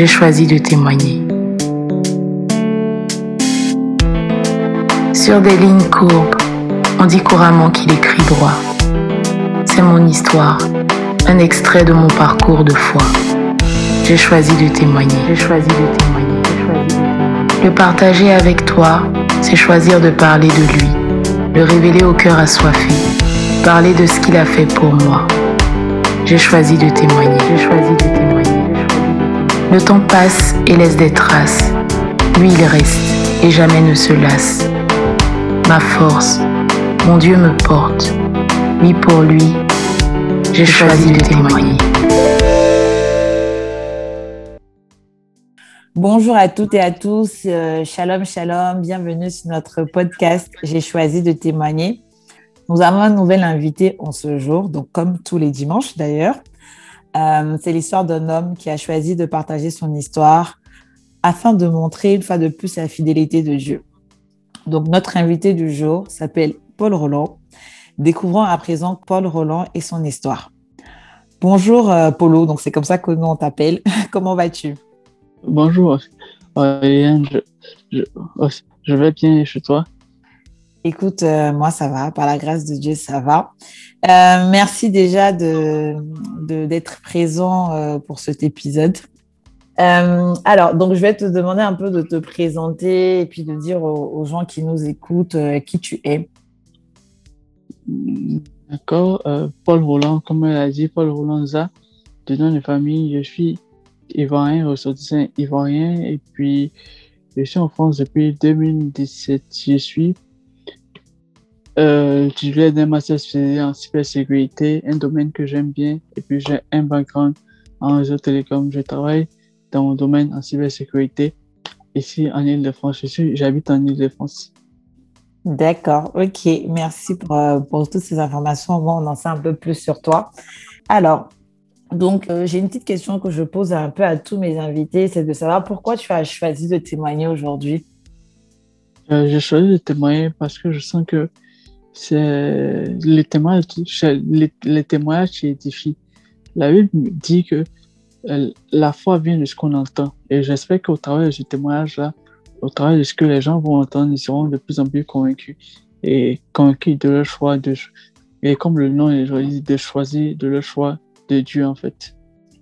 j'ai choisi de témoigner. Sur des lignes courbes, on dit couramment qu'il écrit droit. C'est mon histoire, un extrait de mon parcours de foi. J'ai choisi de témoigner. J'ai choisi de témoigner. Le partager avec toi, c'est choisir de parler de lui, le révéler au cœur assoiffé, parler de ce qu'il a fait pour moi. J'ai choisi de témoigner. J'ai choisi de témoigner. Le temps passe et laisse des traces. Lui, il reste et jamais ne se lasse. Ma force, mon Dieu me porte. Oui, pour lui, j'ai choisi de témoigner. Bonjour à toutes et à tous. Euh, shalom, shalom. Bienvenue sur notre podcast. J'ai choisi de témoigner. Nous avons un nouvel invité en ce jour, donc comme tous les dimanches d'ailleurs. Euh, c'est l'histoire d'un homme qui a choisi de partager son histoire afin de montrer une fois de plus la fidélité de Dieu. Donc notre invité du jour s'appelle Paul Roland. Découvrons à présent Paul Roland et son histoire. Bonjour euh, donc c'est comme ça que nous on t'appelle. Comment vas-tu? Bonjour, je, je, vais bien chez toi? Écoute, euh, moi ça va, par la grâce de Dieu ça va. Euh, merci déjà de d'être présent euh, pour cet épisode. alors, donc je vais te demander un peu de te présenter et puis de dire aux, gens qui nous écoutent qui tu es. D'accord, Paul Roland, comme elle a dit, Paul Roland Za, de nom de famille, je suis ivoirien, ressortissant ivoirien. Et puis, je suis en France depuis 2017. Je suis euh, titulaire d'un master spécialisé en cybersécurité, un domaine que j'aime bien. Et puis, j'ai un background en réseau télécom. Je travaille dans mon domaine en cybersécurité ici en Ile-de-France. J'habite en Ile-de-France. D'accord, ok. Merci pour, euh, pour, toutes ces informations. On en sait un peu plus sur toi. Alors, donc, euh, j'ai une petite question que je pose un peu à tous mes invités, c'est de savoir pourquoi tu as choisi de témoigner aujourd'hui. Euh, j'ai choisi de témoigner parce que je sens que c'est les témoignages, les, témoignages qui édifient. La Bible dit que euh, la foi vient de ce qu'on entend. Et j'espère qu'au travers de ce témoignage-là, au travers de ce que les gens vont entendre, ils seront de plus en plus convaincus et convaincus de leur choix. De, et comme le nom est dit, de choisir de leur choix de Dieu, en fait.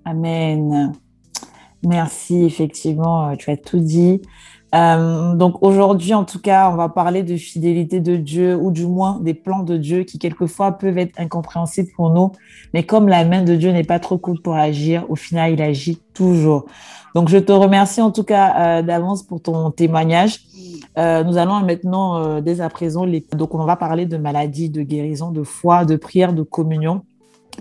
Amen. Merci, effectivement, euh, tu as tout dit. Euh, donc aujourd'hui, en tout cas, on va parler de fidélité de Dieu ou du moins des plans de Dieu qui quelquefois peuvent être incompréhensibles pour nous. Mais comme la main de Dieu n'est pas trop courte pour agir, au final, il agit toujours. Donc je te remercie en tout cas euh, d'avance pour ton témoignage. nous allons maintenant, dès à présent, les... donc on va parler de maladie, de guérison, de foi, de prière, de communion.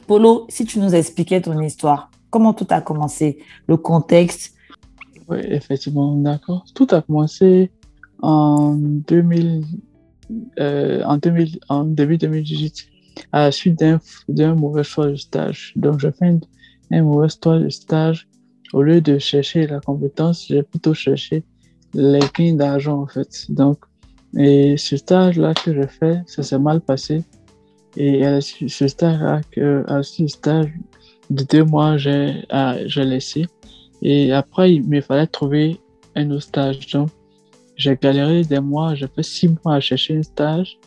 Polo, si tu nous expliquais ton histoire, comment tout a commencé, le contexte Oui, effectivement, d'accord. Tout a commencé en 2000, euh, en 2000, en début 2018, à la suite d'un mauvais choix de stage. Donc, j'ai fait un mauvais choix de stage. Au lieu de chercher la compétence, j'ai plutôt cherché les gains d'argent, en fait. Donc, et ce stage-là que j'ai fait, ça s'est mal passé. Et ce stage, à ce stage de deux mois, j'ai laissé. Et après, il me fallait trouver un autre stage. Donc, j'ai galéré des mois. J'ai fait six mois à chercher un stage.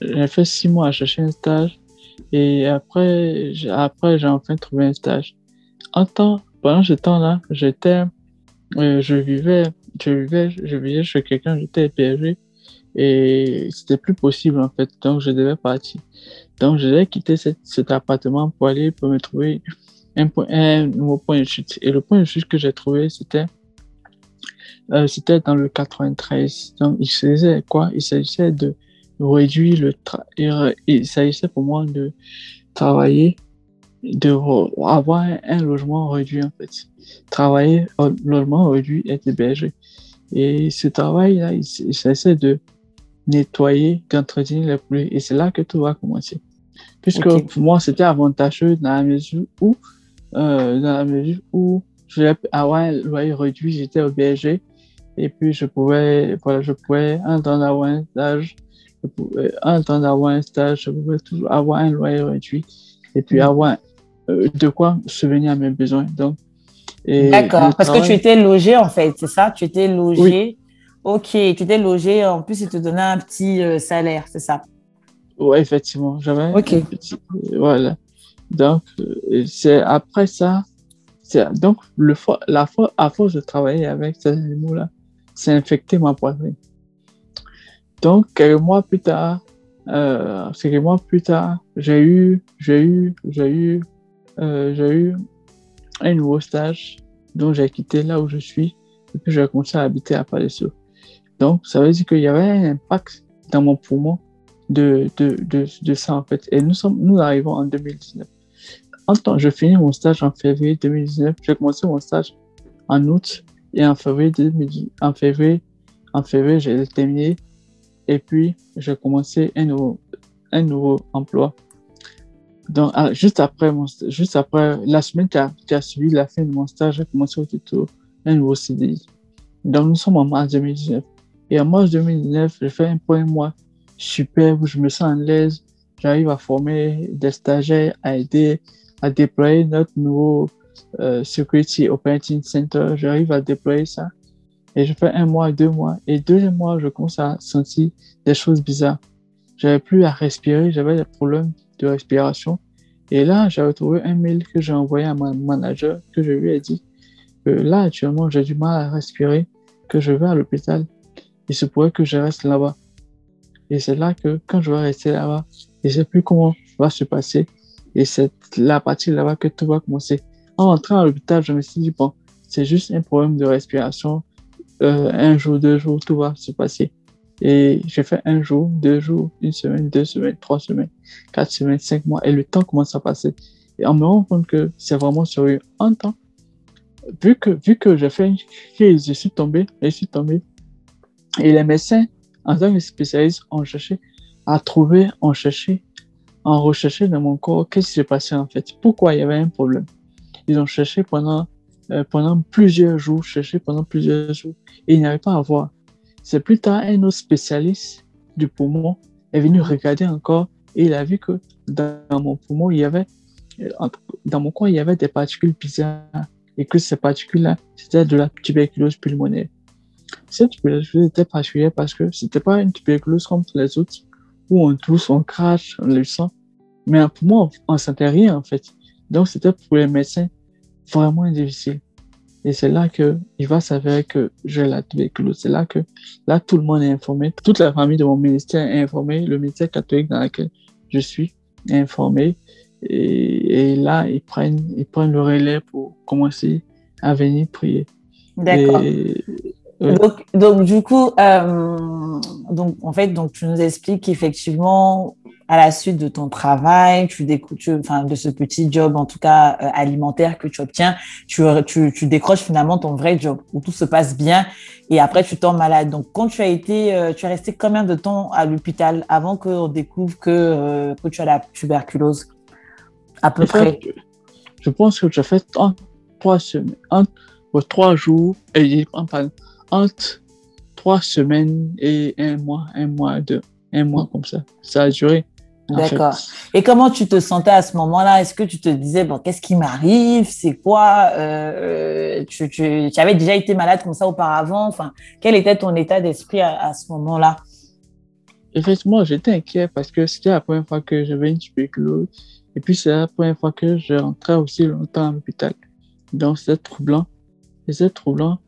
J'ai fait six mois à chercher un stage. Et après, après j'ai enfin trouvé un stage. En pendant ce temps-là, j'étais, euh, je vivais, je vivais, je vivais chez quelqu'un, j'étais hébergé et c'était plus possible en fait. Donc je devais partir. Donc je devais quitter cet appartement pour aller pour me trouver un, point, un nouveau point de chute. Et le point de chute que j'ai trouvé, c'était euh, c'était dans le 93. Donc il s'agissait quoi? Il s'agissait de réduire le travail. Il s'agissait pour moi de travailler, de avoir un, logement réduit en fait. Travailler au logement réduit et hébergé. Et ce travail-là, il s'agissait de nettoyer, d'entretenir les pluies. Et c'est là que tout va commencer. Puisque pour moi, c'était avantageux dans la mesure où, euh, dans la mesure où je vais avoir un loyer réduit, j'étais au BG. Et puis, je pouvais, voilà, je pouvais, en temps d'avoir un stage, je pouvais, en temps d'avoir un stage, je pouvais toujours avoir un loyer réduit. Et puis, mm. avoir euh, de quoi subvenir à mes besoins. Donc, D'accord, parce que tu étais logé en fait, c'est ça? Tu étais logé. Ok, tu étais logé. En plus, ils te donnaient un petit euh, salaire, c'est ça? Oui, effectivement. J'avais un petit. Voilà. Donc, euh, c'est après ça. Donc, le, la fois, à force de travailler avec ces animaux-là, c'est infecté ma poitrine. Donc, quelques mois plus tard, euh, quelques mois plus tard, j'ai eu, j'ai eu, j'ai eu, euh, j'ai eu un nouveau stage. Donc, j'ai quitté là où je suis et puis j'ai commencé à habiter à Palaiso. Donc, ça veut dire qu'il y avait un impact dans mon poumon de, de, de, de, ça, en fait. Et nous, sommes, nous arrivons en 2019. Je finis mon stage en février 2019. J'ai commencé mon stage en août et en février, en février, en février, j'ai terminé. Et puis, j'ai commencé un nouveau, un nouveau emploi. Donc, ah, juste après, mon, juste après la semaine qui a, qui a, suivi la fin de mon stage, j'ai commencé au tuto un nouveau CDI. Donc, nous sommes en mars 2019. Et en mars 2019, j'ai fait un premier mois super où je me sens à l'aise. J'arrive à former des stagiaires, à aider à déployer notre nouveau euh, Security Operating Center. J'arrive à déployer ça. Et je fais un mois, deux mois. Et deuxième mois, je commence à sentir des choses bizarres. J'avais plus à respirer, j'avais des problèmes de respiration. Et là, j'ai retrouvé un mail que j'ai envoyé à mon manager, que je lui ai dit que là, actuellement, j'ai du mal à respirer, que je vais à l'hôpital. Il se pourrait que je reste là-bas. Et c'est là que, quand je vais rester là-bas, je ne sais plus comment va se passer. Et c'est la partie là-bas que tout va commencer. En rentrant à l'hôpital, je me suis dit, bon, c'est juste un problème de respiration. Euh, un jour, deux jours, tout va se passer. Et j'ai fait un jour, deux jours, une semaine, deux semaines, trois semaines, quatre semaines, cinq mois. Et le temps commence à passer. Et on me rend compte que c'est vraiment sérieux. En temps, vu que, vu que j'ai fait une crise, je suis tombé, je suis tombé. Et les médecins, en tant que spécialistes, ont cherché à trouver, ont cherché en recherché dans mon corps qu'est-ce qui s'est passé en fait, pourquoi il y avait un problème? Ils ont cherché pendant, euh, pendant plusieurs jours, cherché pendant plusieurs jours, et ils n'arrivaient pas à voir. C'est plus tard un autre spécialiste du poumon est venu regarder encore et il a vu que dans mon poumon, il y avait, euh, dans mon corps, il y avait des particules bizarres et que ces particules-là, c'était de la tuberculose pulmonaire. Cette tuberculose était particulière parce que c'était pas une tuberculose comme les autres où on tousse, on crache, on le sent. Mais pour moi, on ne sentait rien en fait. Donc c'était pour les médecins vraiment difficile. Et c'est là que il va s'avérer que j'ai la tuberculose. C'est là que là tout le monde est informé, toute la famille de mon ministère est informée, le ministère catholique dans lequel je suis est informé. Et, et là ils prennent ils prennent le relais pour commencer à venir prier. D'accord. Donc, donc, du coup, euh, donc, en fait, donc, tu nous expliques qu'effectivement, à la suite de ton travail, tu, tu enfin, de ce petit job, en tout cas euh, alimentaire que tu obtiens, tu, tu, tu, décroches finalement ton vrai job où tout se passe bien et après tu tombes malade. Donc, quand tu as été, euh, tu es resté combien de temps à l'hôpital avant qu'on découvre que, que tu as la tuberculose À peu près? je pense que j'ai fait trois semaines, trois jours, et entre trois semaines et un mois, un mois, deux, un mois comme ça. Ça a duré. D'accord. Et comment tu te sentais à ce moment-là? Est-ce que tu te disais, bon, qu'est-ce qui m'arrive? C'est quoi? Euh, tu, tu, tu, avais déjà été malade comme ça auparavant? Enfin, quel était ton état d'esprit à, à, ce moment-là? Effectivement, j'étais inquiet parce que c'était la première fois que j'avais une tuberculose. Et puis, c'est la première fois que je rentrais aussi longtemps à l'hôpital. Donc, c'était troublant. C'était troublant.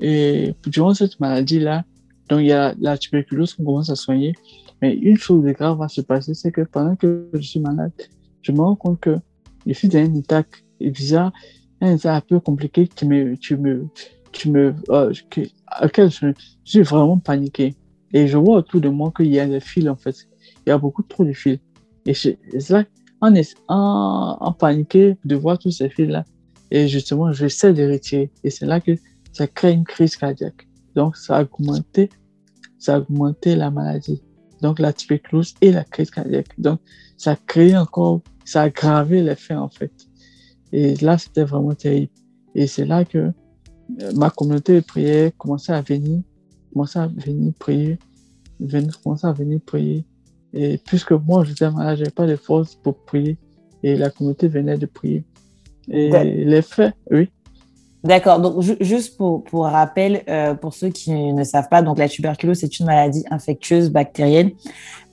Et durant cette maladie-là, donc il y a la tuberculose qu'on commence à soigner. Mais une chose de grave va se passer, c'est que pendant que je suis malade, je me rends compte que je suis dans un état bizarre, un état un peu compliqué qui me, tu me, tu me, euh, auquel je, suis vraiment paniqué. Et je vois autour de moi qu'il y a des fils, en fait. Il y a beaucoup trop de fils. Et c'est là, en, en, en paniqué de voir tous ces fils-là. Et justement, j'essaie de retirer. Et c'est là que ça crée une crise cardiaque. Donc, ça a augmenté, ça a augmenté la maladie. Donc, la tuberculose et la crise cardiaque. Donc, ça a créé encore, ça a aggravé l'effet, en fait. Et là, c'était vraiment terrible. Et c'est là que euh, ma communauté de prière commençait à venir, commençait à venir prier, venir, commençait à venir prier. Et puisque moi, j'étais malade, j'avais pas de force pour prier. Et la communauté venait de prier. Et l'effet, oui. D'accord. Donc, juste pour, rappel, euh, pour ceux qui ne savent pas, donc la tuberculose, c'est une maladie infectieuse bactérienne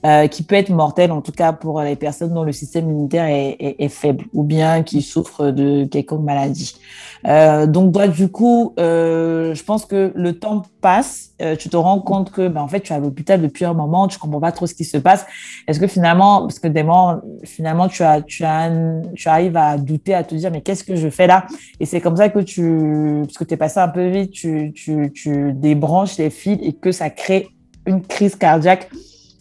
euh, qui peut être mortelle, en tout cas pour les personnes dont le système immunitaire est, faible ou bien qui souffrent de quelconque maladie. Euh, donc, du coup, euh, je pense que le temps passe, tu te rends compte que, ben, en fait, tu es à l'hôpital depuis un moment, tu comprends pas trop ce qui se passe. Est-ce que finalement, parce que des moments, finalement, tu arrives à douter, à te dire, mais qu'est-ce que je fais là? Et c'est comme ça que tu, parce que tu es passé un peu vite, tu débranches les fils et que ça crée une crise cardiaque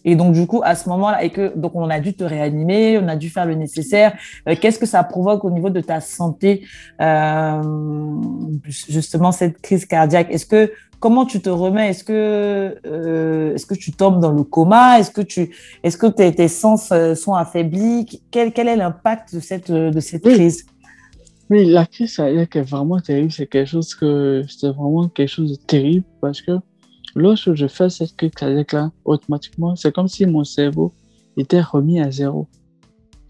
et donc, du coup, à ce moment-là, et que donc on a dû te réanimer, on a dû faire le nécessaire. Euh, qu'est-ce que ça provoque au niveau de ta santé, euh, justement cette crise cardiaque? Est-ce que comment tu te remets? Est-ce que euh, est-ce que tu tombes dans le coma? Est-ce que tu est-ce que tes, tes sens sont affaiblis? Quel, quel est l'impact de cette de cette crise? Oui, la crise cardiaque est vraiment terrible. C'est quelque chose que c'est vraiment quelque chose de terrible parce que Lorsque je fais cette crise cardiaque-là, automatiquement, c'est comme si mon cerveau était remis à zéro.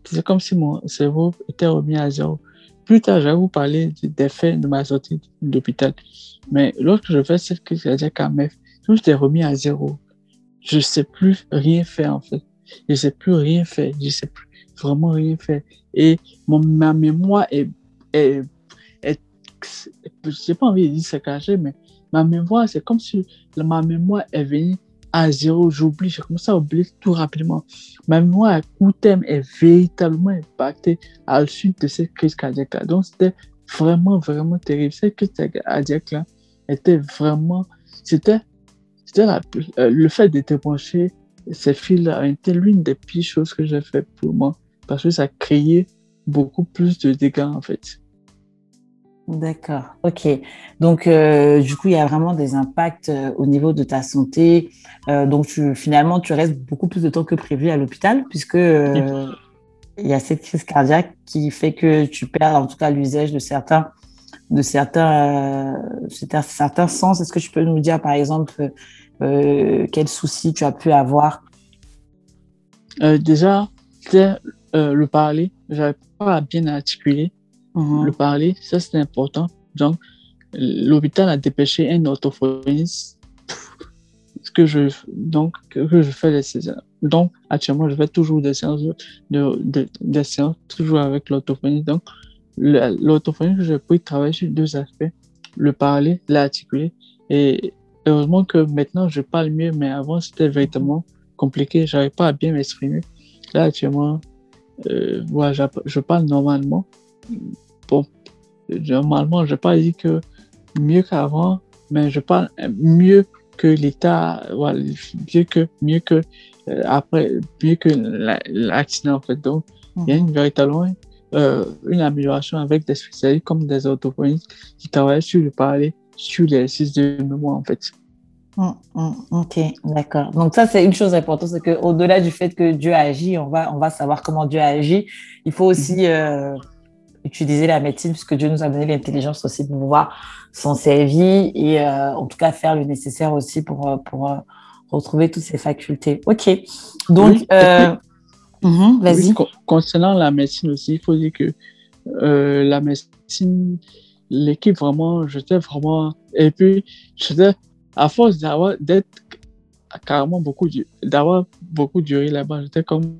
C'est comme si mon cerveau était remis à zéro. Plus tard, je vais vous parler des faits de ma sortie d'hôpital. Mais lorsque je fais cette crise cardiaque à MEF, tout est remis à zéro. Je ne sais plus rien faire, en fait. Je ne sais plus rien faire. Je ne sais plus vraiment rien faire. Et mon, ma mémoire est, est, est, j'ai pas envie de dire caché, mais ma mémoire, c'est comme si ma mémoire est venue à zéro. J'oublie, j'ai commencé à oublier tout rapidement. Ma mémoire à court terme est véritablement impactée à la suite de cette crise cardiaque-là. Donc, c'était vraiment, vraiment terrible. Cette crise cardiaque-là était vraiment. C'était. C'était euh, le fait de débrancher ces fils-là était l'une des pires choses que j'ai fait pour moi. Parce que ça créait beaucoup plus de dégâts, en fait. D'accord, ok. Donc, euh, du coup, il y a vraiment des impacts euh, au niveau de ta santé. Euh, donc, tu, finalement, tu restes beaucoup plus de temps que prévu à l'hôpital, puisque il y a cette crise cardiaque qui fait que tu perds, en tout cas, l'usage de certains, de certains, certains sens. Est-ce que tu peux nous dire, par exemple, quels soucis tu as pu avoir? Déjà, le parler. J'avais pas bien articulé Mhm. le parler, ça c'est important. Donc, l'hôpital a dépêché un orthophoniste ce que je donc que je fais les séances. Donc actuellement je fais toujours des séances de, de des séances toujours avec l'orthophoniste. Donc l'orthophoniste je peux travailler sur deux aspects le parler, l'articuler et heureusement que maintenant je parle mieux mais avant c'était véritablement compliqué, j'arrivais pas à bien m'exprimer. Là actuellement euh, je parle normalement bon, normalement, je pas dit que mieux qu'avant, mais je parle mieux que l'État, voilà, mieux que, mieux que, euh, après, mieux que l'accident, en fait. Donc, il y a une mhm. véritable euh, une amélioration avec des spécialistes comme des orthophonistes qui travaillent sur le parler, sur l'exercice de mémoire, en fait. Mm, mm, ok, d'accord. Donc ça, c'est une chose importante, c'est qu'au-delà du fait que Dieu agit, on va, on va savoir comment Dieu agit. Il faut aussi mhm. euh, utiliser la médecine puisque Dieu nous a donné l'intelligence aussi de pouvoir s'en servir et euh, en tout cas faire le nécessaire aussi pour, euh, pour euh, retrouver toutes ces facultés. Ok, donc mhm, vas-y. concernant la médecine aussi, il faut dire que la médecine, l'équipe vraiment, j'étais vraiment, et puis j'étais à force d'avoir d'être carrément beaucoup d'avoir beaucoup duré là-bas, j'étais comme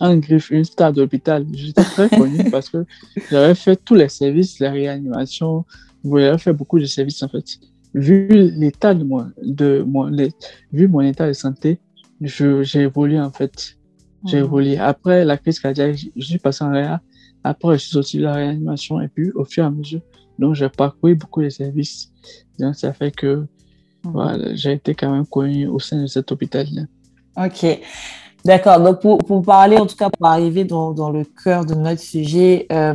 un griffe, une star d'hôpital. J'étais très connu parce que j'avais fait tous les services, la réanimation, j'avais fait beaucoup de services en fait. Vu l'état de moi, de mon, vu mon état de santé, j'ai évolué en fait. J'ai mmh. évolué. Après la crise cardiaque, je suis passé en réa. Après, je suis sorti de la réanimation et puis au fur et à mesure, donc j'ai parcouru beaucoup de services. Donc ça fait que mmh. voilà, j'ai été quand même connu au sein de cet hôpital-là. Ok. D'accord. Donc, pour, pour, parler, en tout cas, pour arriver dans, le cœur de notre sujet, euh,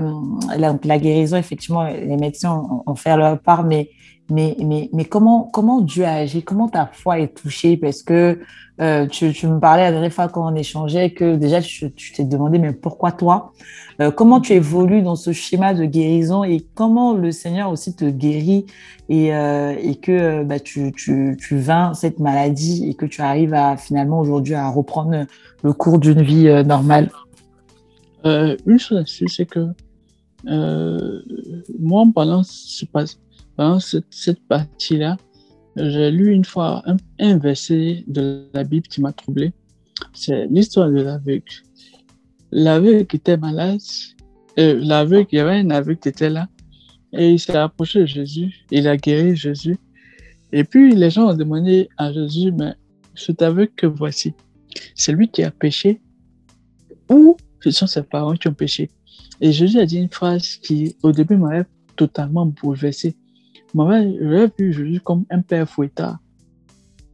la, guérison, effectivement, les médecins ont fait leur part, mais mais, mais, mais comment, comment Dieu a agi? Comment ta foi est touchée? Parce que euh, tu, tu, me parlais la dernière fois quand on échangeait que déjà tu t'es demandé, mais pourquoi toi? Euh, Comment tu évolues dans ce schéma de guérison et comment le Seigneur aussi te guérit et, euh, et que bah, tu, tu, tu vains cette maladie et que tu arrives à finalement aujourd'hui à reprendre le cours d'une vie normale? Une chose c'est que moi, pendant ce, dans cette, cette partie-là, j'ai lu une fois un, verset de la Bible qui m'a troublé. C'est l'histoire de l'aveugle. L'aveugle était malade, euh, l'aveugle, il y avait un aveugle qui était là, et il s'est approché de Jésus, il a guéri Jésus. Et puis les gens ont demandé à Jésus, mais cet aveugle que voici, c'est lui qui a péché? Ou ce sont ses parents qui ont péché? Et Jésus a dit une phrase qui, au début, m'avait totalement bouleversé. J'avais vu Jésus comme un père fouettard,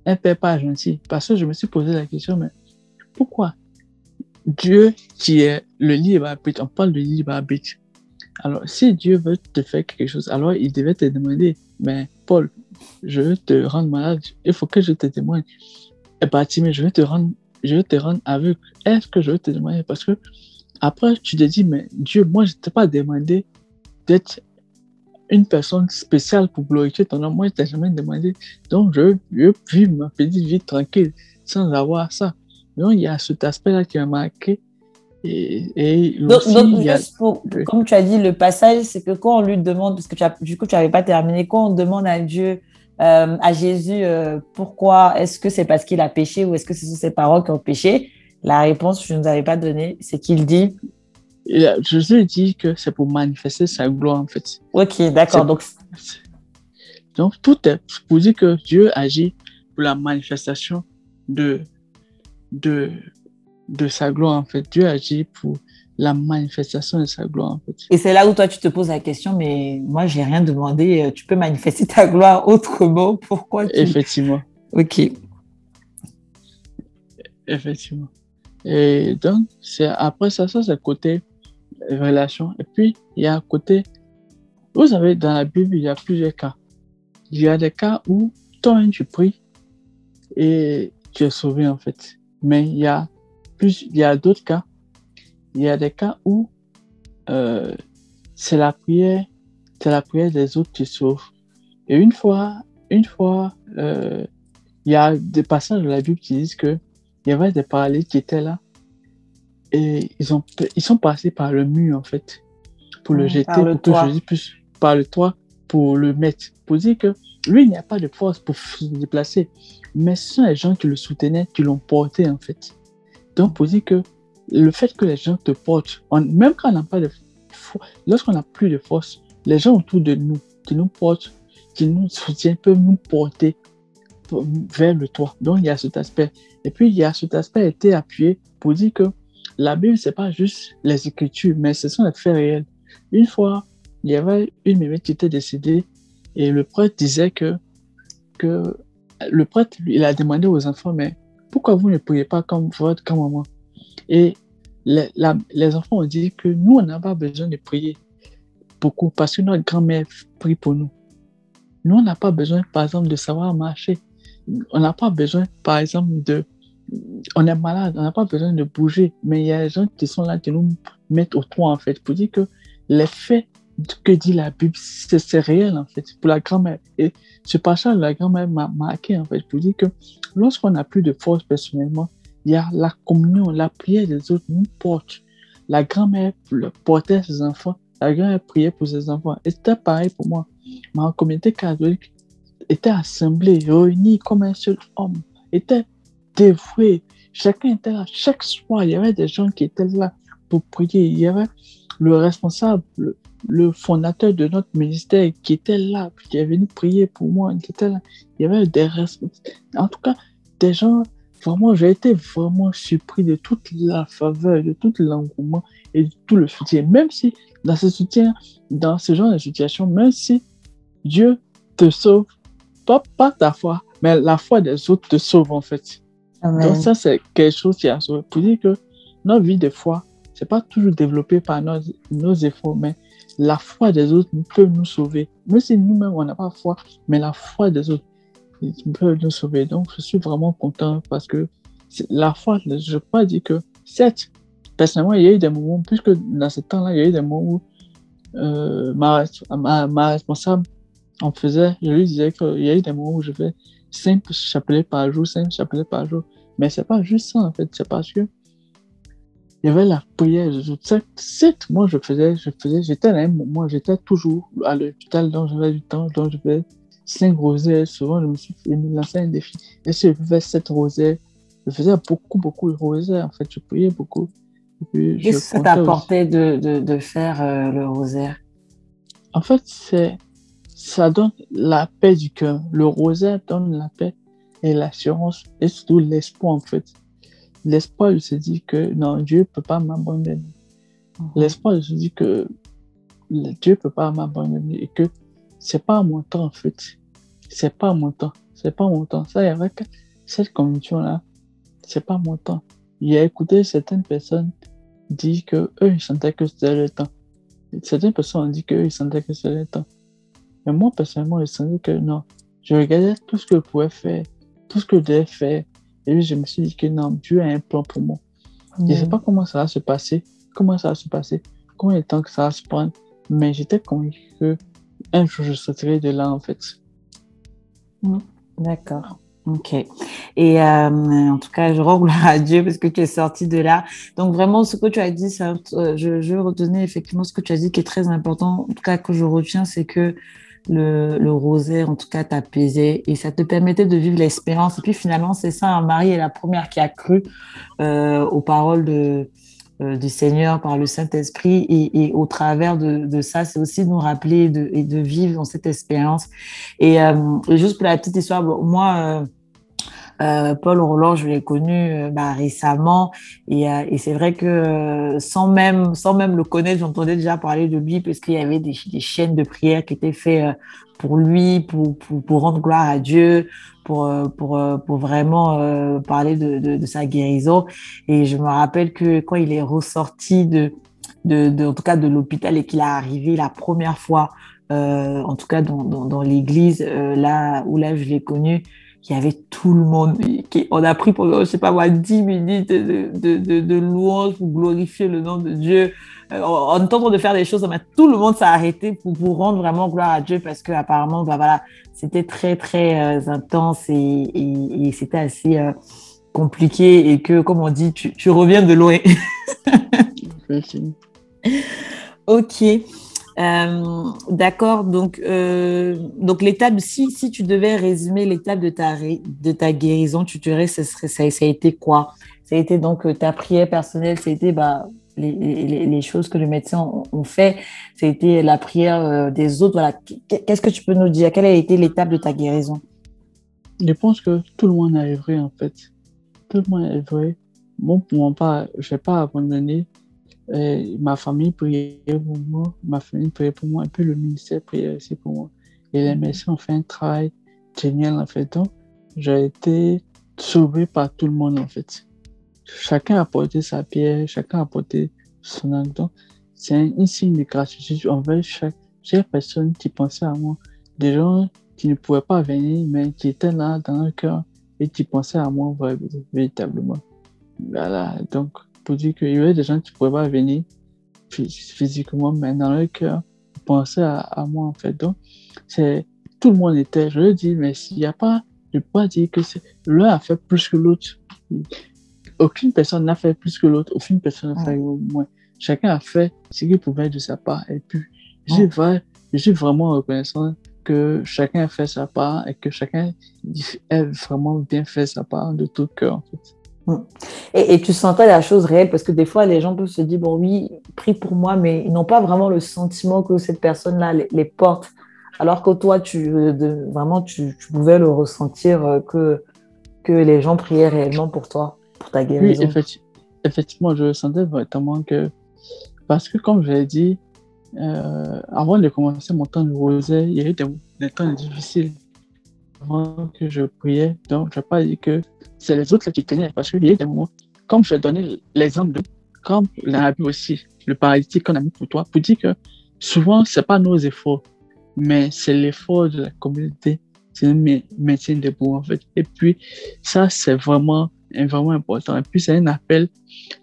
un père pas gentil. Parce que je me suis posé la question, mais pourquoi Dieu qui est le libre arbitre, on parle de libre arbitre. Alors, si Dieu veut te faire quelque chose, alors il devait te demander, mais Paul, je veux te rendre malade, il faut que je te témoigne. Et bah, mais je vais te rendre, je vais te rendre aveugle. Est-ce que je veux te demander? Parce que après, tu te dis, mais Dieu, moi, je ne t'ai pas demandé d'être une personne spéciale pour glorifier ton nom. Moi, je t'ai jamais demandé. Donc, je veux, vivre ma petite vie tranquille sans avoir ça. Donc, il y a cet aspect-là qui m'a marqué. Et, et donc, pour, comme tu as dit, le passage, c'est que quand on lui demande, parce que tu as, du coup, tu n'avais pas terminé, quand on demande à Dieu, euh, à Jésus, euh, pourquoi est-ce que c'est parce qu'il a péché ou est-ce que ce sont ses parents qui ont péché La réponse, je ne nous avais pas donnée, c'est qu'il dit. Jésus dit que c'est pour manifester sa gloire, en fait. Ok, d'accord. Donc, donc, tout est pour dire que Dieu agit pour la manifestation de, de, de sa gloire, en fait. Dieu agit pour la manifestation de sa gloire, en fait. Et c'est là où toi, tu te poses la question, mais moi, j'ai rien demandé. Euh, tu peux manifester ta gloire autrement. Pourquoi tu... Effectivement. Ok. Effectivement. Et donc, c'est après ça, ça, c'est le côté relation. Et puis, il y a un côté, vous savez, dans la Bible, il y a plusieurs cas. Il y a des cas où toi, tu pries et tu es sauvé, en fait. Mais il y a plus, il y a d'autres cas. Il y a des cas où euh, c'est la prière, c'est la prière des autres qui sauve. Et une fois, une fois, euh, il y a des passages de la Bible qui disent que il y avait des paralytiques qui étaient là et ils ont ils sont passés par le mur en fait pour le jeter par le pour que Jésus puisse par le toit pour le mettre pour dire que lui il n'y a pas de force pour se déplacer. Mais ce sont les gens qui le soutenaient qui l'ont porté en fait. Donc pour dire que le fait que les gens te portent même quand on n'a pas de lorsqu'on n'a plus de force les gens autour de nous qui nous portent qui nous soutiennent peuvent nous porter vers le toit. Donc il y a cet aspect. Et puis il y a cet aspect été appuyé pour dire que la Bible, c'est pas juste les Écritures, mais ce sont les faits réels. Une fois, il y avait une mémé qui était décédée et le prêtre disait que, que le prêtre, il a demandé aux enfants, mais pourquoi vous ne priez pas comme votre comme maman? Et les, les enfants ont dit que nous, on n'a pas besoin de prier beaucoup parce que notre grand-mère prie pour nous. Nous, on n'a pas besoin, par exemple, de savoir marcher. On n'a pas besoin, par exemple, de on est malade, on n'a pas besoin de bouger, mais il y a des gens qui sont là, qui nous mettent au toit, en fait, pour dire que les faits que dit la Bible, c'est réel, en fait, pour la grand-mère. Et ce passage, la grand-mère m'a marqué, en fait, pour dire que lorsqu'on n'a plus de force personnellement, il y a la communion, la prière des autres nous porte. La grand-mère portait ses enfants, la grand-mère priait pour ses enfants. Et c'était pareil pour moi. Ma communauté catholique était assemblée, réunie comme un seul homme, était dévoué. Chacun était là. Chaque soir, il y avait des gens qui étaient là pour prier. Il y avait le responsable, le, fondateur de notre ministère qui était là, qui est venu prier pour moi, qui était là. Il y avait des responsables. En tout cas, des gens, vraiment, j'ai été vraiment surpris de toute la faveur, de tout l'engouement et de tout le soutien. Même si, dans ce soutien, dans ce genre de situation, même si Dieu te sauve, pas, pas ta foi, mais la foi des autres te sauve en fait. Donc ça, c'est quelque chose qui a sauvé. Pour dire que notre vie de foi, c'est pas toujours développé par nos, nos, efforts, mais la foi des autres peut nous sauver. Même si nous-mêmes, on n'a pas foi, mais la foi des autres peut nous sauver. Donc, je suis vraiment content parce que la foi, je peux pas dire que, certes, personnellement, il y a eu des moments, puisque dans ce temps-là, il y a eu des moments où euh, ma, ma, responsable, on faisait, je lui disais qu'il y a eu des moments où je fais cinq chapelets par jour, cinq chapelets par jour. Mais c'est pas juste ça, en fait. C'est parce que il y avait la prière. Sept, moi, je faisais, je faisais, j'étais là, moi, j'étais toujours à l'hôpital, donc j'avais du temps, donc je faisais cinq rosaires. Souvent, je me suis lancer un défi. Et si je faisais sept rosaires, je faisais beaucoup, beaucoup de rosaires. En fait, je priais beaucoup. Qu'est-ce que ça t'apportait de, de, de, faire euh, le rosaire? En fait, c'est ça donne la paix du cœur. Le rosaire donne la paix et l'assurance et surtout l'espoir, en fait. L'espoir, je se dit que non, Dieu ne peut pas m'abandonner. Mhm. L'espoir, je se dit que Dieu ne peut pas m'abandonner et que c'est pas mon temps, en fait. C'est pas mon temps. C'est pas mon temps. Ça, avec cette conviction-là, c'est pas mon temps. Il a écouté certaines personnes dire que eux, ils sentaient que c'était le temps. Certaines personnes ont dit qu'eux, ils sentaient que c'était le temps. Mais moi, personnellement, je sentais que non. Je regardais tout ce que je pouvais faire, tout ce que je devais faire. Et puis, je me suis dit que non, Dieu a un plan pour moi. Je ne sais pas comment ça va se passer, comment ça va se passer, combien de temps que ça va se prendre. Mais j'étais convaincu que un jour, je sortirai de là, en fait. D'accord. Ok. Et euh, en tout cas, je rends gloire à Dieu parce que tu es sorti de là. Donc vraiment, ce que tu as dit, ça, euh, je, je retenais effectivement ce que tu as dit qui est très important. En tout cas, que je retiens, c'est que le, le rosaire, en tout cas, t'apaisait et ça te permettait de vivre l'expérience. Et puis finalement, c'est ça, Marie est la première qui a cru euh, aux paroles de, euh, du Seigneur par le Saint-Esprit et, et, au travers de, de ça, c'est aussi nous rappeler de, et de vivre dans cette expérience. Et, euh, juste pour la petite histoire, moi, euh, euh, Paul Roland, je l'ai connu euh, bah, récemment et, euh, et c'est vrai que sans même sans même le connaître, j'entendais déjà parler de lui parce qu'il y avait des, des, chaînes de prière qui étaient faites pour lui, pour, pour, pour rendre gloire à Dieu, pour pour pour vraiment parler de, de, de, sa guérison. Et je me rappelle que quand il est ressorti de de, de en tout cas de l'hôpital et qu'il est arrivé la première fois, en tout cas dans dans, dans l'église là où là je l'ai connu il y avait tout le monde. Qui, on a pris pendant, je sais pas moi, 10 minutes de, de, de, de louange pour glorifier le nom de Dieu. Euh, en train de faire des choses, mais tout le monde s'est arrêté pour, pour rendre vraiment gloire à Dieu parce que apparemment, bah voilà, c'était très très euh, intense et, et, et c'était assez euh, compliqué et que, comme on dit, tu, tu reviens de loin. ok. Euh, D'accord, donc, euh, donc l'étape, si, si tu devais résumer l'étape de ta, de ta guérison, tu dirais ce serait, ça, ça a été quoi? Ça a été donc euh, ta prière personnelle, c'était bah, les, les, choses que les médecins ont, ont fait, c'était la prière des autres. Voilà. Qu'est-ce que tu peux nous dire? Quelle a été l'étape de ta guérison? Je pense que tout le monde a œuvré en fait. Tout le monde a œuvré. Bon, pour moi, pas, je n'ai pas abandonné. Et ma famille priait pour moi, ma famille priait pour moi, et puis le ministère priait aussi pour moi. Et les médecins ont fait un travail génial en fait. Donc, j'ai été sauvé par tout le monde en fait. Chacun a apporté sa pierre, chacun a apporté son acte. Donc, c'est un signe de gratitude envers chaque personne qui pensait à moi. Des gens qui ne pouvaient pas venir, mais qui étaient là dans leur cœur et qui pensaient à moi véritablement. Voilà, donc pour dire qu'il y avait des gens qui ne pouvaient pas venir physiquement, mais dans leur cœur, pensaient à, moi, en fait. Donc, c'est, tout le monde était, je le dis, mais s'il n'y a pas, je ne peux pas dire que l'un a fait plus que l'autre. Aucune personne n'a fait plus que l'autre, aucune personne n'a fait moins. Chacun a fait ce qu'il pouvait de sa part. Et puis, je suis vraiment reconnaissant que chacun a fait sa part et que chacun a vraiment bien fait sa part de tout cœur, en fait. Mm. Et, et, tu sentais la chose réelle? Parce que des fois, les gens peuvent se dire, bon, oui, prie pour moi, mais ils n'ont pas vraiment le sentiment que cette personne-là les, porte. Alors que toi, tu, de, vraiment, tu, tu, pouvais le ressentir euh, que, que les gens priaient réellement pour toi, pour ta guérison. Oui, effectivement, je sentais vraiment que, parce que comme je l'ai dit, euh, avant de commencer mon temps de rosée, il y a eu des, des temps difficiles avant que je priais. Donc, je ne vais pas dire que c'est les autres qui tenaient, parce qu'il y a des moments, comme je donné l'exemple de, comme l'a aussi, le paralytique qu'on a mis pour toi, pour dire que souvent, ce n'est pas nos efforts, mais c'est l'effort de la communauté, c'est le maintien debout, en fait. Et puis, ça, c'est vraiment, vraiment important. Et puis, c'est un appel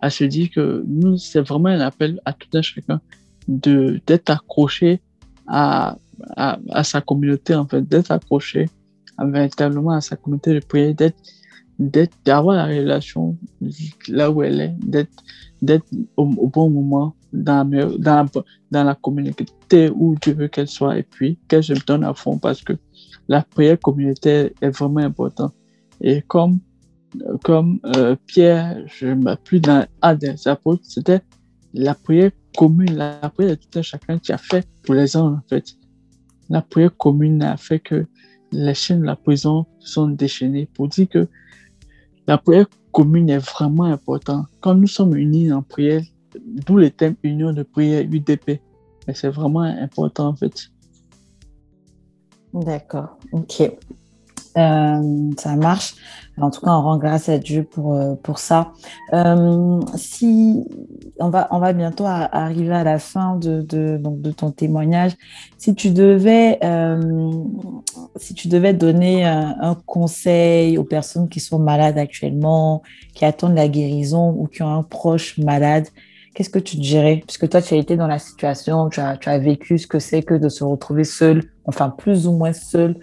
à se dire que nous, c'est vraiment un appel à tout un chacun d'être accroché à, à, sa communauté, en fait, d'être accroché véritablement à sa communauté de prière, d'être d'avoir la relation là où elle est, d'être au, au, bon moment, dans la, communauté où Dieu veut qu'elle soit, et puis qu'elle se donne à fond parce que la prière communautaire est vraiment importante. Et comme, comme euh, Pierre, je ne dans un des apôtres, c'était la prière commune, la prière de tout un chacun qui a fait pour les hommes, en fait. La prière commune a fait que les chaînes de la prison sont déchaînées pour dire que la prière commune est vraiment importante. Quand nous sommes unis en prière, d'où le thème union de prière UDP, c'est vraiment important en fait. D'accord, ok. Euh, ça marche. En tout cas, on rend grâce à Dieu pour, euh, pour ça. Euh, si on va, on va bientôt arriver à la fin de, de, donc de ton témoignage, si tu devais, si tu devais donner un, conseil aux personnes qui sont malades actuellement, qui attendent la guérison ou qui ont un proche malade, qu'est-ce que tu dirais? Puisque toi, tu as été dans la situation, tu as, tu as vécu ce que c'est que de se retrouver seul, enfin plus ou moins seul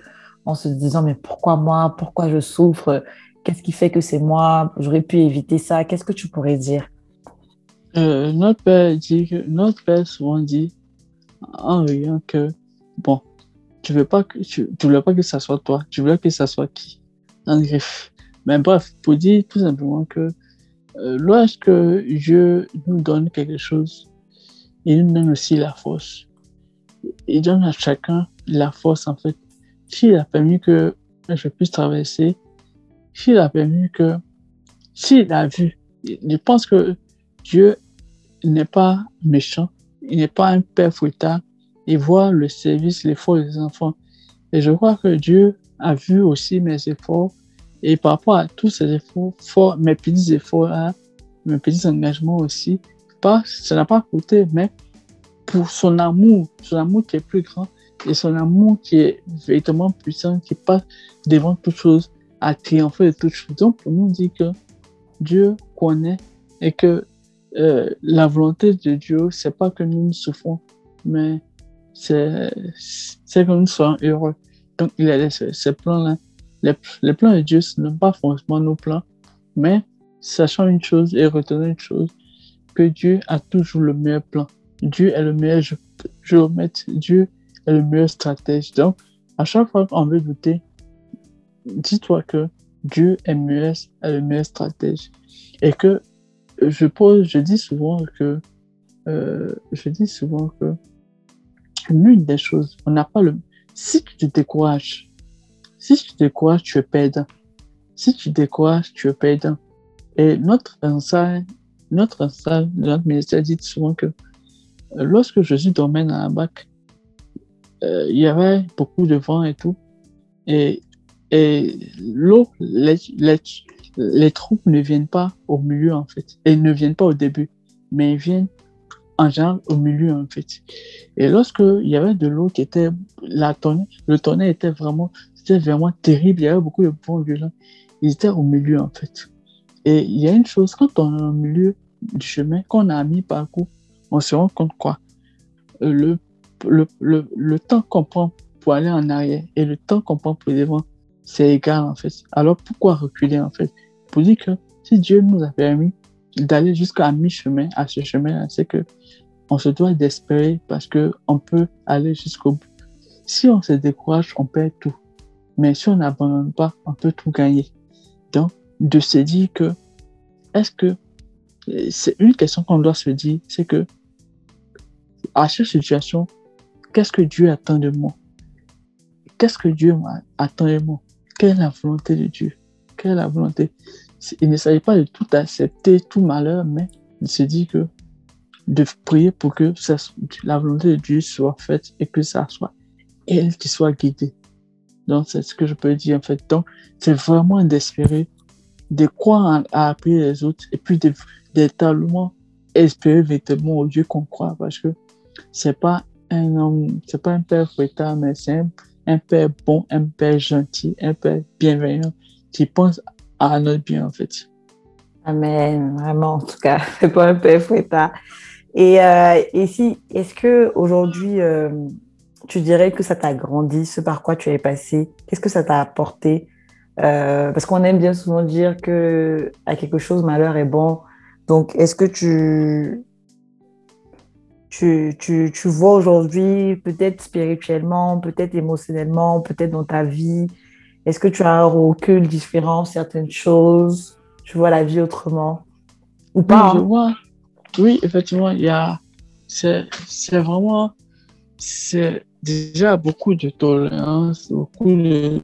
en se disant mais pourquoi moi, pourquoi je souffre, qu'est-ce qui fait que c'est moi, j'aurais pu éviter ça, qu'est-ce que tu pourrais dire? Euh, Notre père dit notre père souvent dit en rien que bon, tu veux pas que tu, pas que ça soit toi, tu veux que ça soit qui? En griffe. Mais bref, pour dire tout simplement que euh, lorsque Dieu nous donne quelque chose, il nous donne aussi la force. Il donne à chacun la force en fait s'il a permis que je puisse traverser, s'il a permis que, s'il a vu, je pense que Dieu n'est pas méchant, il n'est pas un père fouettard, il voit le service, l'effort des enfants. Et je crois que Dieu a vu aussi mes efforts, et par rapport à tous ces efforts, mes petits efforts, mes petits engagements aussi, pas, ça n'a pas coûté, mais pour son amour, son amour qui est plus grand, et son amour qui est véritablement puissant, qui passe devant toute chose, à triompher de toute chose. Donc, pour nous dire que Dieu connaît et que euh, la volonté de Dieu, c'est pas que nous souffrons, mais c'est que nous soyons heureux. Donc, il a ces plans-là. Les, les, plans de Dieu, ce n'est pas forcément nos plans, mais sachant une chose et retenant une chose, que Dieu a toujours le meilleur plan. Dieu est le meilleur géomètre. Dieu est le meilleur stratège. Donc, à chaque fois qu'on veut douter, dis-toi que Dieu est, meilleur, est le meilleur stratège. Et que je pose, je dis souvent que, euh, je dis souvent que l'une des choses, on n'a pas le, si tu te décourages, si tu te décourages, tu es perdant. Si tu te décourages, tu es perdant. Et notre enseigne, notre enseigne, notre ministère dit souvent que euh, lorsque Jésus dormait dans la bac, euh, il y avait beaucoup de vent et tout. Et, et l'eau, les, les, les, troupes ne viennent pas au milieu, en fait. Elles ne viennent pas au début, mais ils viennent en général au milieu, en fait. Et lorsque il y avait de l'eau qui était, la tonnerre, le tonnerre était vraiment, c'était vraiment terrible. Il y avait beaucoup de vent violents. Ils étaient au milieu, en fait. Et il y a une chose, quand on est au milieu du chemin, quand on a mis parcours, on se rend compte quoi? Le le, le, le temps qu'on prend pour aller en arrière et le temps qu'on prend pour devant, c'est égal en fait. Alors pourquoi reculer en fait? Pour dire que si Dieu nous a permis d'aller jusqu'à mi-chemin, à ce chemin-là, c'est que on se doit d'espérer parce que on peut aller jusqu'au bout. Si on se décourage, on perd tout. Mais si on n'abandonne pas, on peut tout gagner. Donc, de se dire que, est-ce que, c'est une question qu'on doit se dire, c'est que, à chaque situation, Qu'est-ce que Dieu attend de moi? Qu'est-ce que Dieu attend de moi? Quelle est la volonté de Dieu? Quelle est la volonté? Il ne s'agit pas de tout accepter, tout malheur, mais de se dire que de prier pour que la volonté de Dieu soit faite et que ça soit elle qui soit guidée. Donc, c'est ce que je peux dire en fait. Donc, c'est vraiment d'espérer, de croire à appeler les autres et puis tellement espérer véritablement au Dieu qu'on croit parce que c'est pas un homme, c'est pas un père fouettard, mais c'est un, père bon, un père gentil, un père bienveillant qui pense à notre bien, en fait. Amen, vraiment, en tout cas, c'est pas un père fouettard. Et, euh, et si, est-ce que aujourd'hui, euh, tu dirais que ça t'a grandi, ce par quoi tu es passé? Qu'est-ce que ça t'a apporté? Euh, parce qu'on aime bien souvent dire que à quelque chose, malheur est bon. Donc, est-ce que tu, tu, tu, tu vois aujourd'hui, peut-être spirituellement, peut-être émotionnellement, peut-être dans ta vie, est-ce que tu as un recul différent, certaines choses? Tu vois la vie autrement? Ou pas Oui, je hein? vois. Oui, effectivement, il y a. C'est c'est vraiment. C'est déjà beaucoup de tolérance, beaucoup de,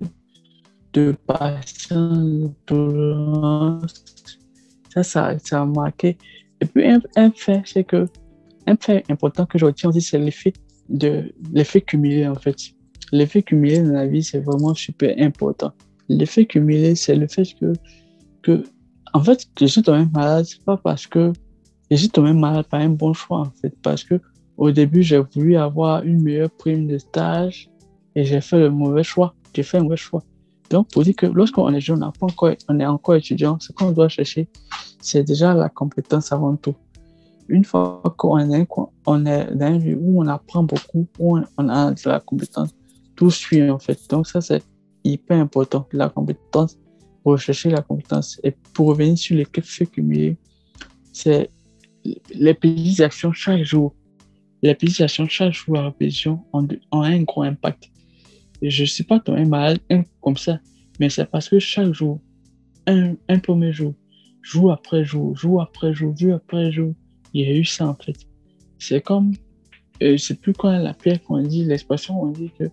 de patience, de tolérance. Ça, ça, ça a marqué. Et puis, un, un fait, c'est que. Un fait important que je retiens aussi, c'est l'effet de l'effet cumulé, en fait. L'effet cumulé dans la vie, c'est vraiment super important. L'effet cumulé, c'est le fait que, que, en fait, je suis tombé malade, c'est pas parce que je suis tombé malade par un bon choix, en fait, parce que au début, j'ai voulu avoir une meilleure prime de stage et j'ai fait le mauvais choix. J'ai fait un mauvais choix. Donc, pour dire que lorsqu'on est jeune, on, pas encore, on est encore étudiant, ce qu'on doit chercher, c'est déjà la compétence avant tout. Une fois qu'on est, dans un lieu où on apprend beaucoup, où on, a de la compétence, tout suit en fait. Donc, ça, c'est hyper important. La compétence, rechercher la compétence. Et pour revenir sur les faits cumulés, c'est les petites actions chaque jour. Les petites actions chaque jour à répétition ont, ont un gros impact. Et je ne suis pas tombé malade comme ça, mais c'est parce que chaque jour, un, un premier jour, jour après jour, jour après jour, jour après jour, il y a eu ça en fait. C'est comme, euh, c'est plus quand la pierre qu'on dit, l'expression on dit que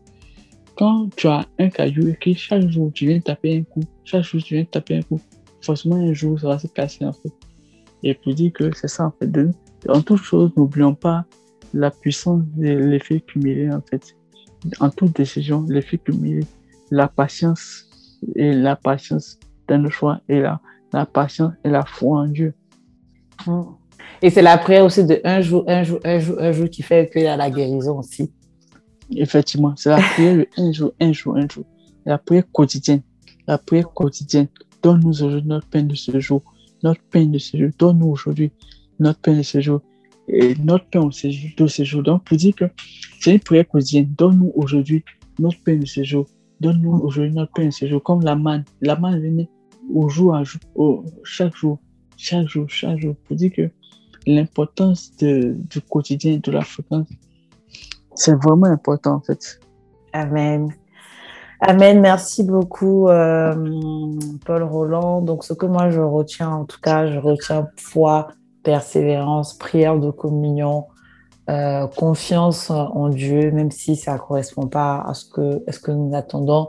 quand tu as un caillou et que chaque jour tu viens taper un coup, chaque jour tu viens taper un coup, forcément un jour ça va se casser en fait. Et pour dire que c'est ça en fait. De, en toute chose, n'oublions pas la puissance de l'effet cumulé en fait. En toute décision, l'effet cumulé, la patience et la patience dans le choix et la, la patience et la foi en Dieu. Et c'est la prière aussi de un jour, un jour, un jour, un jour qui fait qu'il y a la guérison aussi. Effectivement, c'est la prière de un jour, un jour, un jour. La prière quotidienne. La prière quotidienne. Donne-nous aujourd'hui notre pain de ce jour. Notre pain de ce jour. Donne-nous aujourd'hui notre pain de ce jour. Et notre pain de ce jour. Donc, pour dire que c'est une prière quotidienne. Donne-nous aujourd'hui notre pain de ce jour. Donne-nous aujourd'hui notre pain de ce jour. Comme la manne. La manne venait au jour à jour, au, chaque jour. Chaque jour, chaque jour. Pour dire que l'importance du quotidien, de la fréquence, c'est vraiment important en fait. Amen. Amen. Merci beaucoup, euh, Paul Roland. Donc, ce que moi je retiens, en tout cas, je retiens foi, persévérance, prière de communion, euh, confiance en Dieu, même si ça ne correspond pas à ce que, à ce que nous attendons.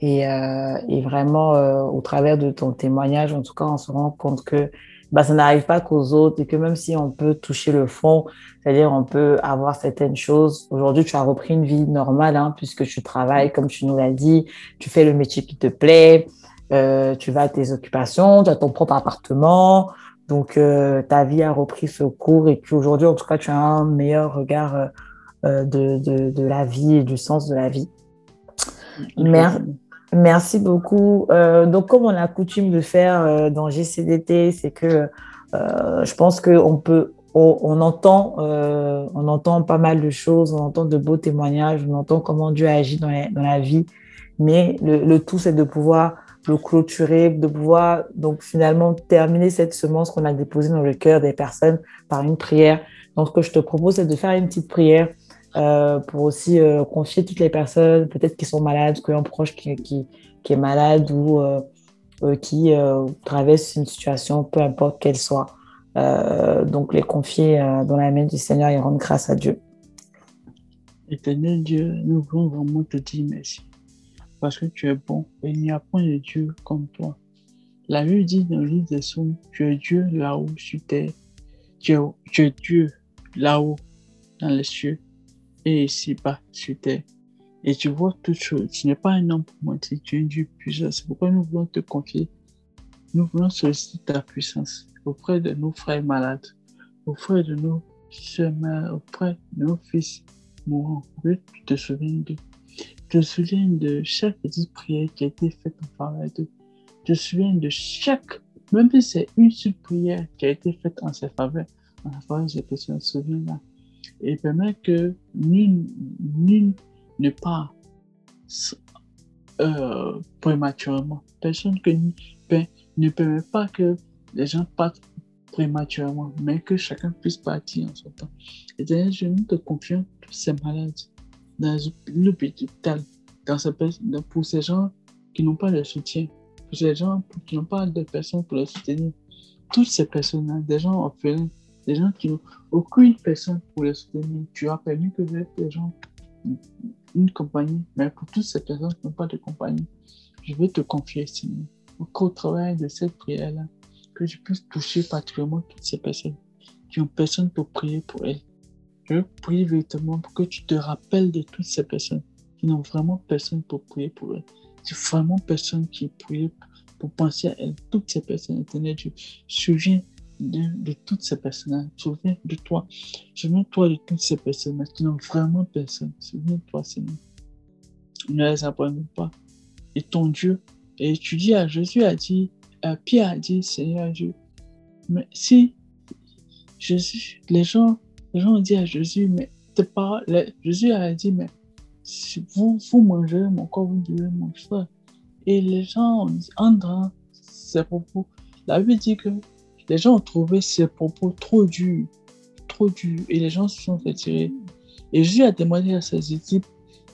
Et, euh, et vraiment, au travers de ton témoignage, en tout cas, on se rend compte que bah, ça n'arrive pas qu'aux autres et que même si on peut toucher le fond, c'est-à-dire on peut avoir certaines choses. Aujourd'hui, tu as repris une vie normale hein, puisque tu travailles, comme tu nous l'as dit, tu fais le métier qui te plaît, euh, tu vas à tes occupations, tu as ton propre appartement. Donc, euh, ta vie a repris ce cours et qu'aujourd'hui, en tout cas, tu as un meilleur regard euh, de, de, de, la vie et du sens de la vie. Merci. Merci beaucoup. Euh, donc, comme on a coutume de faire euh, dans GCDT, c'est que euh, je pense qu'on peut, on, on entend, euh, on entend pas mal de choses, on entend de beaux témoignages, on entend comment Dieu agit dans la, dans la vie, mais le, le tout, c'est de pouvoir le clôturer, de pouvoir donc finalement terminer cette semence qu'on a déposée dans le cœur des personnes par une prière. Donc, ce que je te propose, c'est de faire une petite prière euh, pour aussi euh, confier toutes les personnes, peut-être qui sont malades, qui ont un proche qui, qui, est malade ou euh, qui traverse une situation, peu importe qu'elle soit. donc, les confier dans la main du Seigneur et rendre grâce à Dieu. Éternel Dieu, nous voulons vraiment te dire merci. Parce que tu es bon et il n'y a point de Dieu comme toi. La Bible dit dans le livre des Psaumes, tu es Dieu là-haut sur terre. Tu es, tu es Dieu là-haut dans les cieux et ici-bas sur terre. Et tu vois toutes choses. Tu n'es pas un homme pour mentir, tu es un Dieu puissant. C'est pourquoi nous voulons te confier. Nous voulons solliciter ta puissance auprès de nos frères malades, auprès de nos soeurs auprès de nos fils mourants. Que tu te souviennes. Tu te souviens de chaque petite prière qui a été faite en faveur d'eux. Te souviens de chaque, même si c'est une seule prière qui a été faite en sa faveur, en faveur de ces personnes, souviens-là et permet que nul, nul ne part euh, prématurément. Personne que, ben, ne permet pas que les gens partent prématurément, mais que chacun puisse partir en son temps. Et d'ailleurs, je nous te confions tous ces malades dans l'hôpital, dans ce, pour ces gens qui n'ont pas de soutien, pour ces gens qui n'ont pas de personnes pour les soutenir. Toutes ces personnes-là, des gens orphelins, des gens qui n'ont aucune personne pour les soutenir. Tu as permis que des gens une compagnie, mais pour toutes ces personnes qui n'ont pas de compagnie, je veux te confier, Seigneur, au travail de cette prière-là, que je puisse toucher particulièrement toutes ces personnes qui ont personne pour prier pour elles. Je prier véritablement pour que tu te rappelles de toutes ces personnes qui n'ont vraiment personne pour prier pour elles. C'est vraiment personne qui prie pour penser à elles. Toutes ces personnes, éternel Dieu, souviens de, toutes ces personnes-là. Souviens de toi. Souviens-toi de toutes ces personnes-là qui n'ont vraiment personne. Souviens-toi, Seigneur. Ne les abandonne pas. Et ton Dieu, et tu dis à Jésus a dit, à Pierre a dit, Seigneur Dieu, mais si Jésus, les gens, les gens ont dit à Jésus, mais tes paroles, Jésus a dit, mais si vous, vous mangez mon corps, vous devez mon frère. Et les gens, en ces propos, la Bible dit que les gens ont trouvé ces propos trop durs, trop durs, et les gens se sont retirés. Et Jésus a demandé à ses disciples,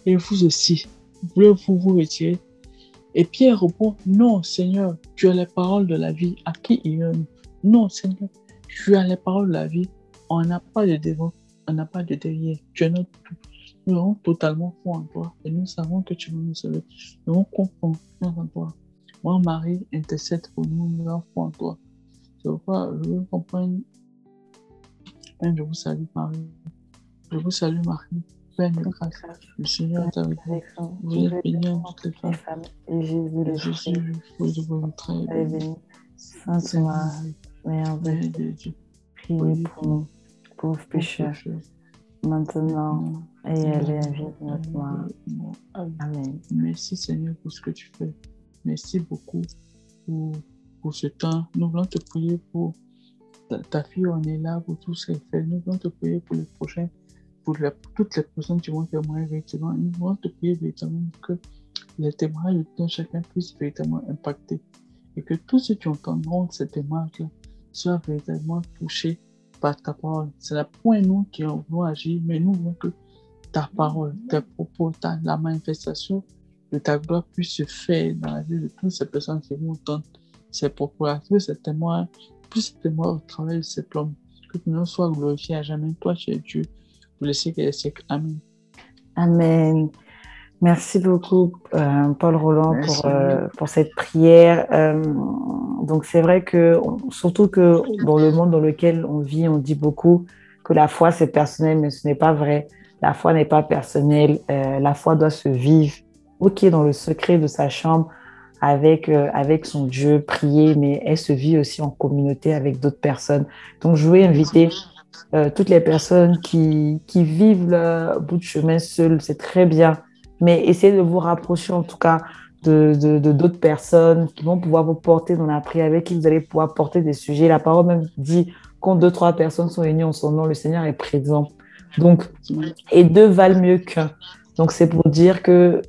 et vous aussi, voulez-vous vous retirer? Et Pierre répond, non, Seigneur, tu as les paroles de la vie. À qui irons Non, Seigneur, tu as les paroles de la vie. On n'a pas de devant, on n'a pas de derrière. Tu es notre tout. Nous avons totalement foi en toi et nous savons que tu vas nous sauver. Nous avons confiance en toi. Moi, Marie, intercède pour nous, nous avons foi en toi. Je vois, je vous comprends. je vous salue, Marie. Je vous salue, Marie. Pleine de grâce. Le Seigneur est avec vous. Vous êtes bénie en toutes les femmes. Et Jésus, le Jésus, le fruit de votre entrailles, est béni. Sainte Marie, Mère de Dieu, priez pour nous, pauvres pécheurs, maintenant et à vie de notre mort. Amen. Merci Seigneur pour ce que tu fais. Merci beaucoup pour pour ce temps. Nous voulons te prier pour ta, fille, on est là pour tout ce qu'elle fait. Nous voulons te prier pour les prochains, pour, toutes les personnes qui vont témoigner véritablement. Nous voulons te prier véritablement que les témoignages de chacun puissent véritablement impacter et que tous ceux qui entendront ces témoignages-là soient véritablement touchés par ta parole. C'est la point nous qui voulons agir, mais nous voulons que ta parole, tes propos, ta, la manifestation de ta gloire puisse se faire dans la vie de toutes ces personnes qui vont entendre c'est pourquoi que c'est témoin, plus c'est témoin au travail de cet homme, que tu nous sois glorifié à jamais, toi, tu es Dieu, pour le siècle des siècles. Amen. Amen. Merci beaucoup, euh, Paul Roland, pour, euh, pour cette prière. Euh, donc, c'est vrai que, surtout que dans le monde dans lequel on vit, on dit beaucoup que la foi, c'est personnel, mais ce n'est pas vrai. La foi n'est pas personnelle. la foi doit se vivre, ok, dans le secret de sa chambre, avec, euh, avec son Dieu, prier, mais elle se vit aussi en communauté avec d'autres personnes. Donc, je voulais inviter euh, toutes les personnes qui, qui vivent le bout de chemin seules, c'est très bien, mais essayez de vous rapprocher en tout cas de d'autres de, personnes qui vont pouvoir vous porter dans la prière, avec qui vous allez pouvoir porter des sujets. La parole même dit quand deux, trois personnes sont réunies en son nom, le Seigneur est présent. Donc, et deux valent mieux qu'un. Donc, c'est pour dire que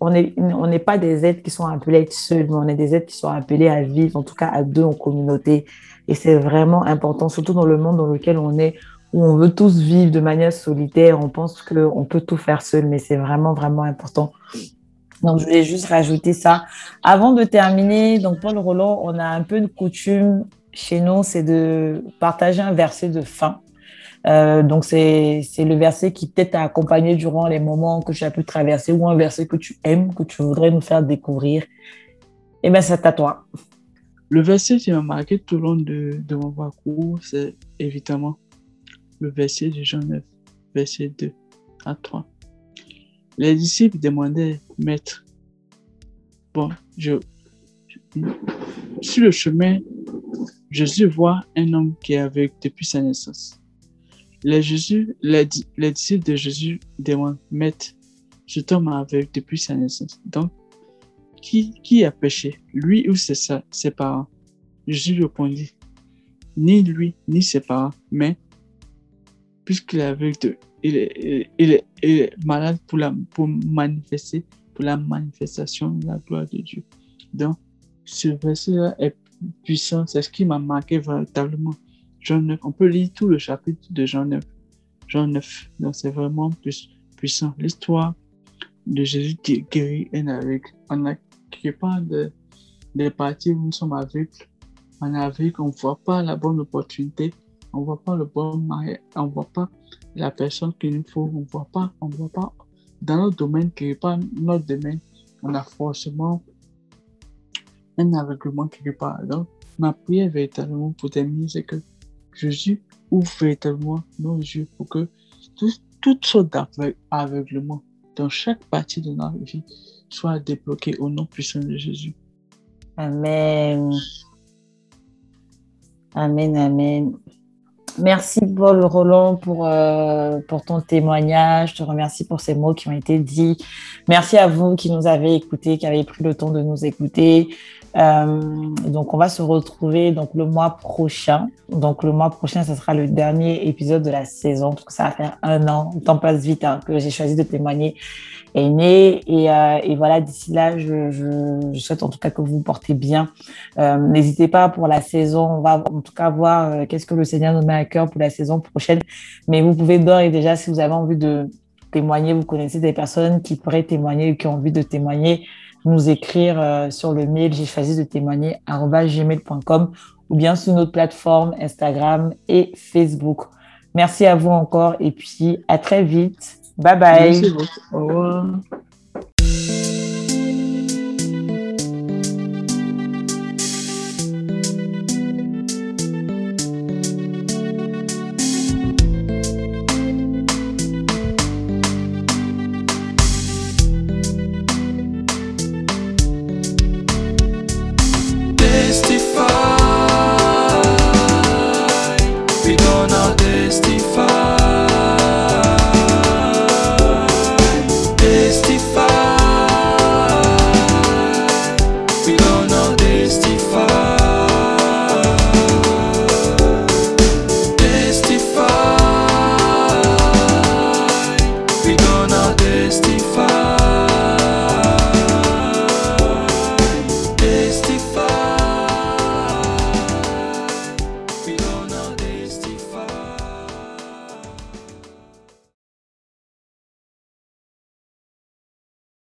on n'est on pas des êtres qui sont appelés à être seuls, mais on est des êtres qui sont appelés à vivre, en tout cas à deux en communauté. Et c'est vraiment important, surtout dans le monde dans lequel on est, où on veut tous vivre de manière solitaire. On pense qu'on peut tout faire seul, mais c'est vraiment, vraiment important. Donc, je voulais juste rajouter ça. Avant de terminer, donc Paul Roland, on a un peu de coutume chez nous, c'est de partager un verset de fin. Euh, donc, c'est le verset qui peut-être t'a accompagné durant les moments que tu as pu traverser ou un verset que tu aimes, que tu voudrais nous faire découvrir. Eh bien, c'est à toi. Le verset qui m'a marqué tout au long de, de mon parcours, c'est évidemment le verset de Jean 9, verset 2 à 3. Les disciples demandaient, Maître, bon, je, sur le chemin, Jésus voit un homme qui est aveugle depuis sa naissance. Les, Jésus, les, disciples de Jésus demandent, Maître, cet homme aveugle depuis sa naissance. Donc, qui, qui a péché, lui ou ses, ses parents? Jésus répondit, ni lui, ni ses parents, mais puisqu'il est aveugle, il est, il, est, il est, malade pour, la, pour manifester pour la manifestation de la gloire de Dieu. Donc, ce verset-là est puissant, c'est ce qui m'a marqué véritablement. Jean 9, on peut lire tout le chapitre de Jean 9. Jean 9, donc c'est vraiment plus puissant. L'histoire de Jésus qui guérit un aveugle. On a quelque part de, des parties où nous sommes aveugles. On est aveugle, on ne voit pas la bonne opportunité, on ne voit pas le bon mariage, on ne voit pas la personne qu'il nous faut, on ne voit pas, on voit pas dans notre domaine n'est pas notre domaine, on a forcément un aveuglement quelque part. Donc, ma prière véritablement pour terminer, c'est que Jésus ouvre véritablement nos yeux pour que toutes sortes d'aveuglement dans chaque partie de notre vie soit débloquée au nom puissant de Jésus. Amen. Amen, amen. Merci Paul Roland pour, euh, pour ton témoignage. Je te remercie pour ces mots qui ont été dits. Merci à vous qui nous avez écoutés, qui avez pris le temps de nous écouter. Euh, donc, on va se retrouver donc le mois prochain. Donc, le mois prochain, ce sera le dernier épisode de la saison, parce que ça va faire un an. Le temps passe vite hein, que j'ai choisi de témoigner est né. Et, euh, et voilà, d'ici là, je, je, souhaite en tout cas que vous vous portez bien. Euh, N'hésitez pas pour la saison. On va en tout cas voir euh, qu'est-ce que le Seigneur nous met à cœur pour la saison prochaine. Mais vous pouvez d'ores et déjà, si vous avez envie de témoigner, vous connaissez des personnes qui pourraient témoigner ou qui ont envie de témoigner, nous écrire euh, sur le mail j'ai choisi de témoigner gmail.com ou bien sur notre plateforme Instagram et Facebook. Merci à vous encore et puis à très vite. Bye bye.